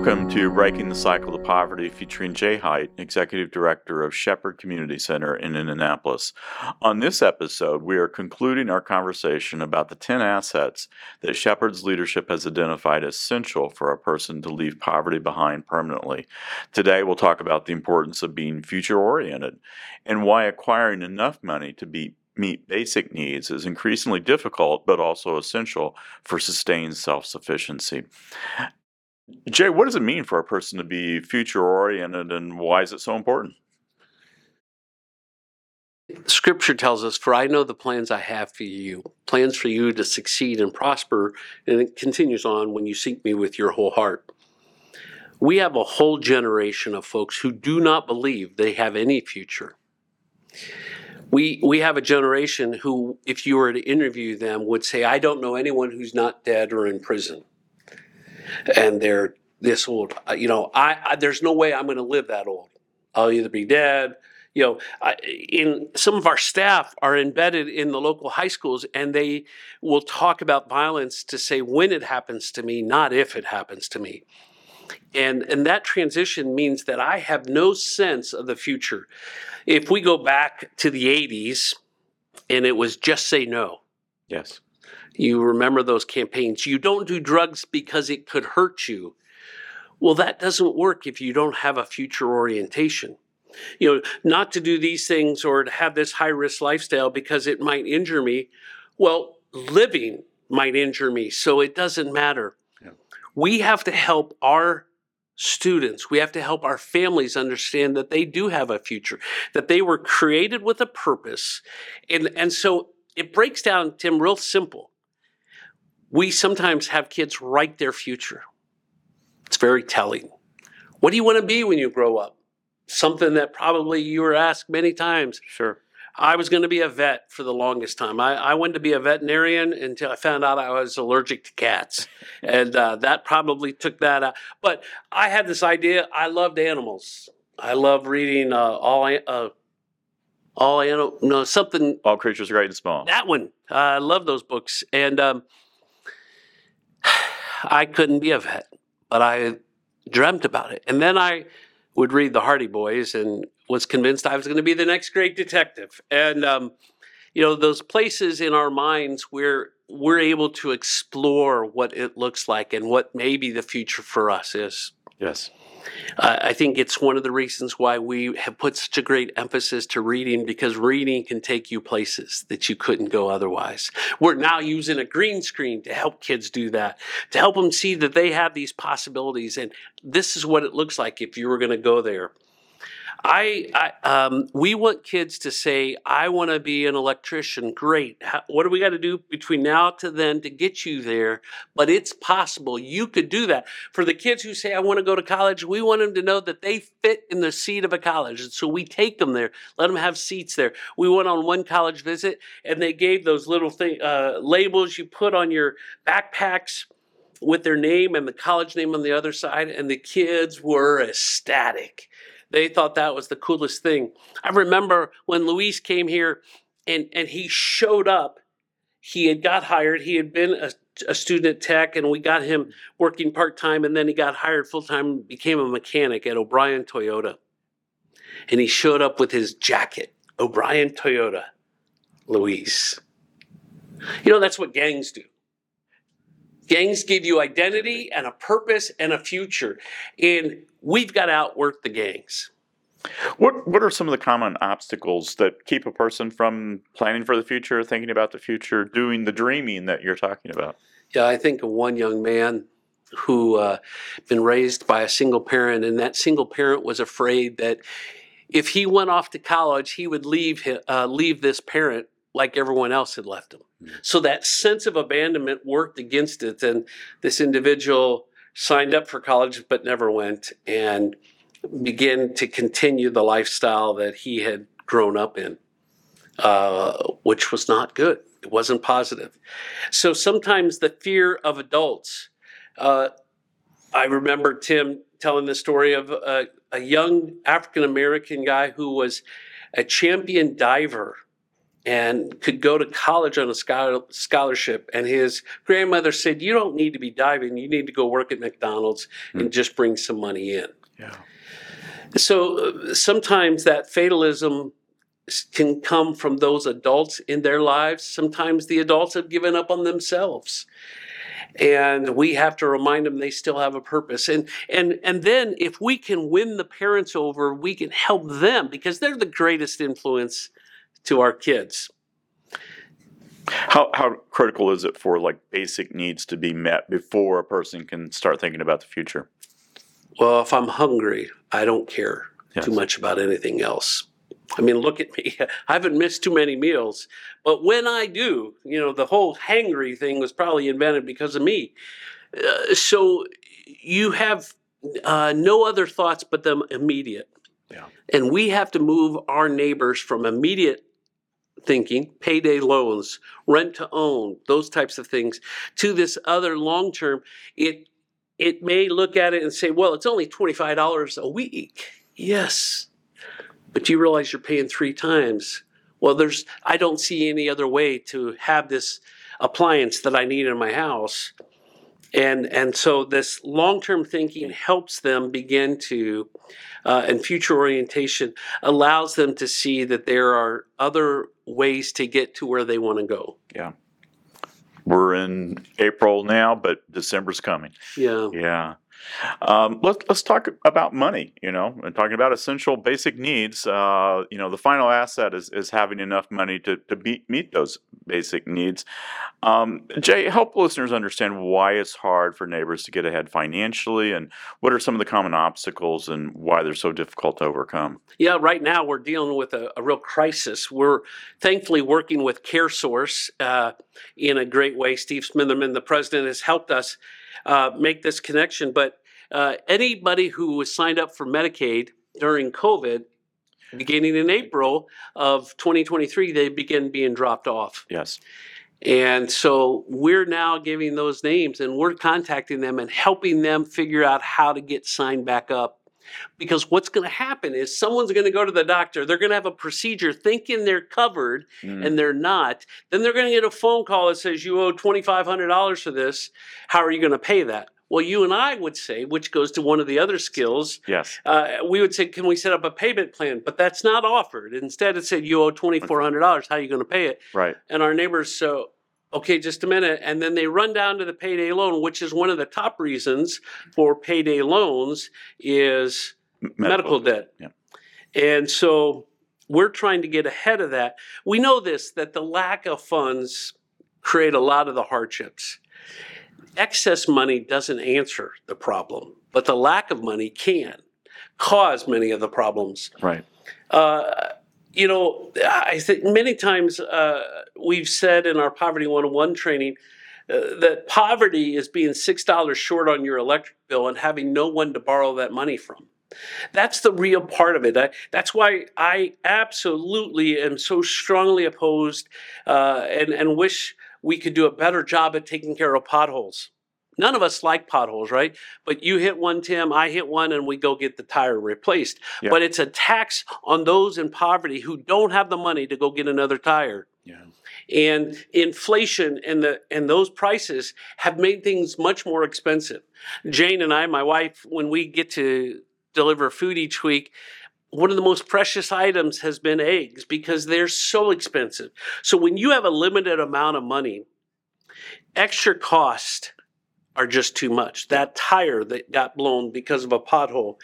Welcome to Breaking the Cycle of Poverty, featuring Jay Height, Executive Director of Shepherd Community Center in Indianapolis. On this episode, we are concluding our conversation about the 10 assets that Shepherd's leadership has identified as essential for a person to leave poverty behind permanently. Today, we'll talk about the importance of being future oriented and why acquiring enough money to be meet basic needs is increasingly difficult but also essential for sustained self sufficiency. Jay, what does it mean for a person to be future oriented and why is it so important? Scripture tells us, For I know the plans I have for you, plans for you to succeed and prosper. And it continues on, when you seek me with your whole heart. We have a whole generation of folks who do not believe they have any future. We, we have a generation who, if you were to interview them, would say, I don't know anyone who's not dead or in prison and they're this old. You know, I, I there's no way I'm going to live that old. I'll either be dead. You know, I, in some of our staff are embedded in the local high schools, and they will talk about violence to say when it happens to me, not if it happens to me. And and that transition means that I have no sense of the future. If we go back to the 80s, and it was just say no. Yes. You remember those campaigns. You don't do drugs because it could hurt you. Well, that doesn't work if you don't have a future orientation. You know, not to do these things or to have this high risk lifestyle because it might injure me. Well, living might injure me, so it doesn't matter. Yeah. We have to help our students, we have to help our families understand that they do have a future, that they were created with a purpose. And, and so it breaks down, Tim, real simple we sometimes have kids write their future. It's very telling. What do you want to be when you grow up? Something that probably you were asked many times. Sure. I was going to be a vet for the longest time. I, I wanted to be a veterinarian until I found out I was allergic to cats. and uh, that probably took that out. But I had this idea I loved animals. I love reading uh, all uh, all animal, no something. All creatures great and small. That one, uh, I love those books, and um, I couldn't be a vet, but I dreamt about it. And then I would read the Hardy Boys and was convinced I was going to be the next great detective. And um, you know, those places in our minds where we're able to explore what it looks like and what maybe the future for us is. Yes. Uh, I think it's one of the reasons why we have put such a great emphasis to reading because reading can take you places that you couldn't go otherwise. We're now using a green screen to help kids do that, to help them see that they have these possibilities. And this is what it looks like if you were going to go there. I, I um, we want kids to say, "I want to be an electrician." Great. How, what do we got to do between now to then to get you there? But it's possible. You could do that. For the kids who say, "I want to go to college," we want them to know that they fit in the seat of a college, and so we take them there, let them have seats there. We went on one college visit, and they gave those little thing uh, labels you put on your backpacks with their name and the college name on the other side, and the kids were ecstatic they thought that was the coolest thing. I remember when Luis came here and, and he showed up. He had got hired. He had been a, a student at Tech, and we got him working part time. And then he got hired full time, and became a mechanic at O'Brien Toyota. And he showed up with his jacket, O'Brien Toyota, Luis. You know, that's what gangs do. Gangs give you identity and a purpose and a future. And we've got to outwork the gangs. What what are some of the common obstacles that keep a person from planning for the future, thinking about the future, doing the dreaming that you're talking about? Yeah, I think of one young man who uh, been raised by a single parent, and that single parent was afraid that if he went off to college, he would leave uh, leave this parent like everyone else had left him. Mm-hmm. So that sense of abandonment worked against it, and this individual signed up for college but never went, and began to continue the lifestyle that he had grown up in, uh, which was not good. It wasn't positive. So sometimes the fear of adults. Uh, I remember Tim telling the story of a, a young African American guy who was a champion diver and could go to college on a scholarship. And his grandmother said, You don't need to be diving, you need to go work at McDonald's mm. and just bring some money in. Yeah. So uh, sometimes that fatalism can come from those adults in their lives. Sometimes the adults have given up on themselves. And we have to remind them they still have a purpose. And and and then if we can win the parents over, we can help them because they're the greatest influence to our kids. How how critical is it for like basic needs to be met before a person can start thinking about the future? Well, if I'm hungry, I don't care yes. too much about anything else. I mean, look at me. I haven't missed too many meals, but when I do, you know, the whole hangry thing was probably invented because of me. Uh, so you have uh, no other thoughts but the immediate. Yeah. And we have to move our neighbors from immediate thinking, payday loans, rent to own, those types of things, to this other long term. It it may look at it and say, well, it's only $25 a week. Yes. But you realize you're paying three times. Well, there's I don't see any other way to have this appliance that I need in my house. And and so this long-term thinking helps them begin to uh, and future orientation allows them to see that there are other ways to get to where they want to go. Yeah. We're in April now, but December's coming. Yeah. Yeah. Um, let's let's talk about money. You know, and talking about essential basic needs. Uh, you know, the final asset is is having enough money to to meet meet those basic needs. Um, Jay, help listeners understand why it's hard for neighbors to get ahead financially, and what are some of the common obstacles, and why they're so difficult to overcome. Yeah, right now we're dealing with a, a real crisis. We're thankfully working with CareSource uh, in a great way. Steve Smitherman, the president, has helped us uh, make this connection. But uh, anybody who was signed up for Medicaid during COVID, beginning in April of 2023, they begin being dropped off. Yes. And so we're now giving those names and we're contacting them and helping them figure out how to get signed back up. Because what's going to happen is someone's going to go to the doctor, they're going to have a procedure thinking they're covered mm. and they're not. Then they're going to get a phone call that says, You owe $2,500 for this. How are you going to pay that? Well, you and I would say, which goes to one of the other skills. Yes. Uh, we would say, can we set up a payment plan? But that's not offered. Instead, it said you owe twenty four hundred dollars. How are you going to pay it? Right. And our neighbors, so okay, just a minute, and then they run down to the payday loan, which is one of the top reasons for payday loans is medical, medical debt. Yeah. And so we're trying to get ahead of that. We know this that the lack of funds create a lot of the hardships excess money doesn't answer the problem, but the lack of money can cause many of the problems. Right. Uh, you know, I think many times uh, we've said in our Poverty 101 training uh, that poverty is being $6 short on your electric bill and having no one to borrow that money from. That's the real part of it. I, that's why I absolutely am so strongly opposed uh, and, and wish we could do a better job at taking care of potholes. None of us like potholes, right? But you hit one, Tim, I hit one, and we go get the tire replaced. Yep. But it's a tax on those in poverty who don't have the money to go get another tire. Yeah. And inflation and the and those prices have made things much more expensive. Jane and I, my wife, when we get to deliver food each week, one of the most precious items has been eggs because they're so expensive. So when you have a limited amount of money, extra cost are just too much. That tire that got blown because of a pothole,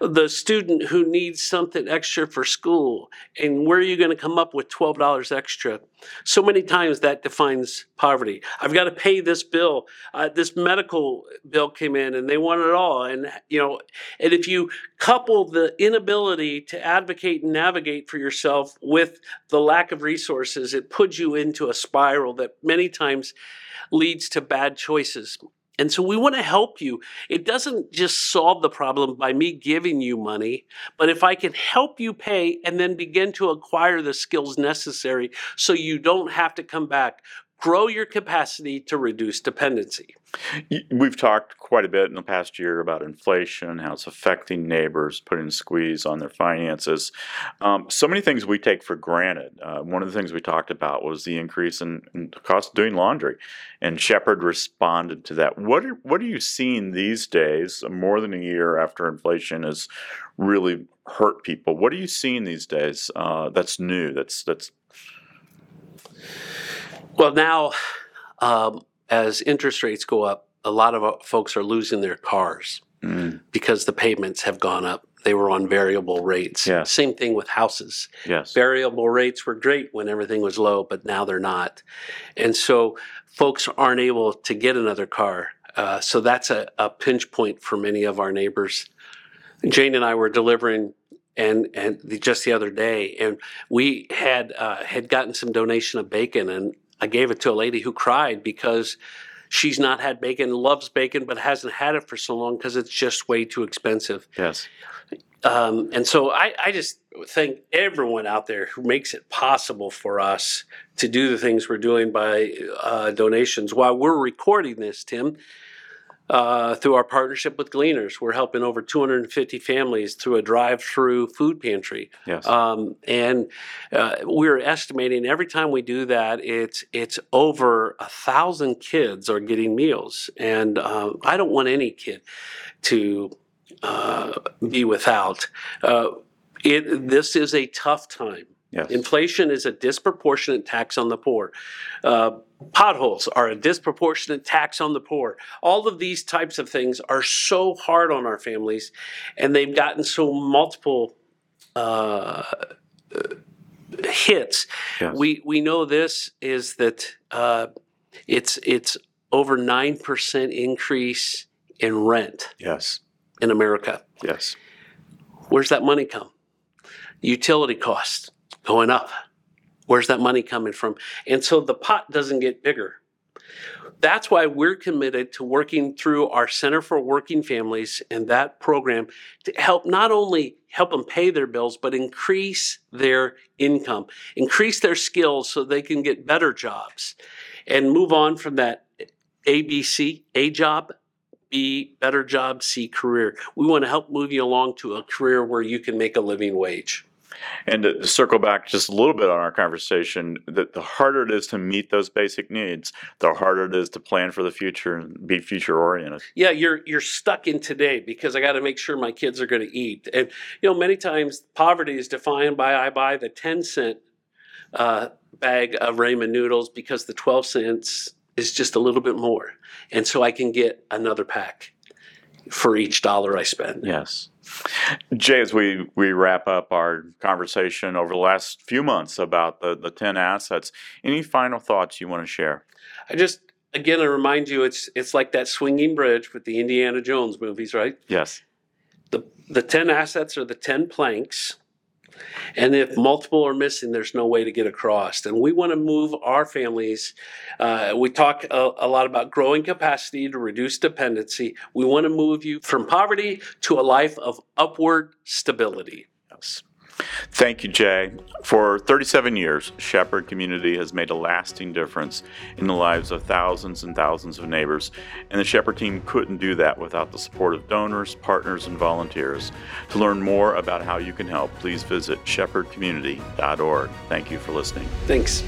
the student who needs something extra for school, and where are you going to come up with $12 extra? So many times that defines poverty. I've got to pay this bill. Uh, this medical bill came in and they want it all. And, you know, and if you couple the inability to advocate and navigate for yourself with the lack of resources, it puts you into a spiral that many times leads to bad choices. And so we want to help you. It doesn't just solve the problem by me giving you money, but if I can help you pay and then begin to acquire the skills necessary so you don't have to come back grow your capacity to reduce dependency. We've talked quite a bit in the past year about inflation, how it's affecting neighbors, putting a squeeze on their finances. Um, so many things we take for granted. Uh, one of the things we talked about was the increase in, in, the cost of doing laundry, and Shepherd responded to that. What are, what are you seeing these days, more than a year after inflation has really hurt people? What are you seeing these days uh, that's new? That's that's well now. Um, as interest rates go up, a lot of uh, folks are losing their cars mm. because the payments have gone up. They were on variable rates. Same thing with houses. Yes. Variable rates were great when everything was low, but now they're not. And so folks aren't able to get another car. Uh, so that's a, a pinch point for many of our neighbors. Jane and I were delivering and and the, just the other day, and we had uh, had gotten some donation of bacon, and I gave it to a lady who cried because she's not had bacon, loves bacon, but hasn't had it for so long because it's just way too expensive. Yes. Um, and so I, I, just thank everyone out there who makes it possible for us to do the things we're doing by uh, donations. While we're recording this, Tim, uh, through our partnership with Gleaners. We're helping over 250 families through a drive-through food pantry. Yes. Um, and uh, we're estimating every time we do that, it's it's over a thousand kids are getting meals, and uh, I don't want any kid to uh, be without. Uh, it, this is a tough time. Yes. Inflation is a disproportionate tax on the poor. Uh, potholes are a disproportionate tax on the poor. All of these types of things are so hard on our families, and they've gotten so multiple uh, hits. Yes. We we know this is that uh, it's it's over nine percent increase in rent. Yes. In America. Yes. Where's that money come? Utility costs going up. Where's that money coming from? And so the pot doesn't get bigger. That's why we're committed to working through our Center for Working Families and that program to help not only help them pay their bills, but increase their income, increase their skills so they can get better jobs and move on from that ABC, A job, B, better job, C, career. We want to help move you along to a career where you can make a living wage. And to circle back just a little bit on our conversation, that the harder it is to meet those basic needs, the harder it is to plan for the future and be future oriented. Yeah, you're you're stuck in today because I got to make sure my kids are going to eat. And you know, many times poverty is defined by I buy the ten cent uh, bag of ramen noodles because the twelve cents is just a little bit more, and so I can get another pack for each dollar I spend. Yes. Jay, as we, we wrap up our conversation over the last few months about the, the 10 assets, any final thoughts you want to share? I just, again, I remind you, it's, it's like that swinging bridge with the Indiana Jones movies, right? Yes. The, the 10 assets are the 10 planks and if multiple are missing, there's no way to get across. And we want to move our families. Uh, we talk a, a, lot about growing capacity to reduce dependency. We want to move you from poverty to a life of upward stability. Yes. Thank you, Jay. For 37 years, Shepherd Community has made a lasting difference in the lives of thousands and thousands of neighbors, and the Shepherd team couldn't do that without the support of donors, partners, and volunteers. To learn more about how you can help, please visit shepherdcommunity.org. Thank you for listening. Thanks.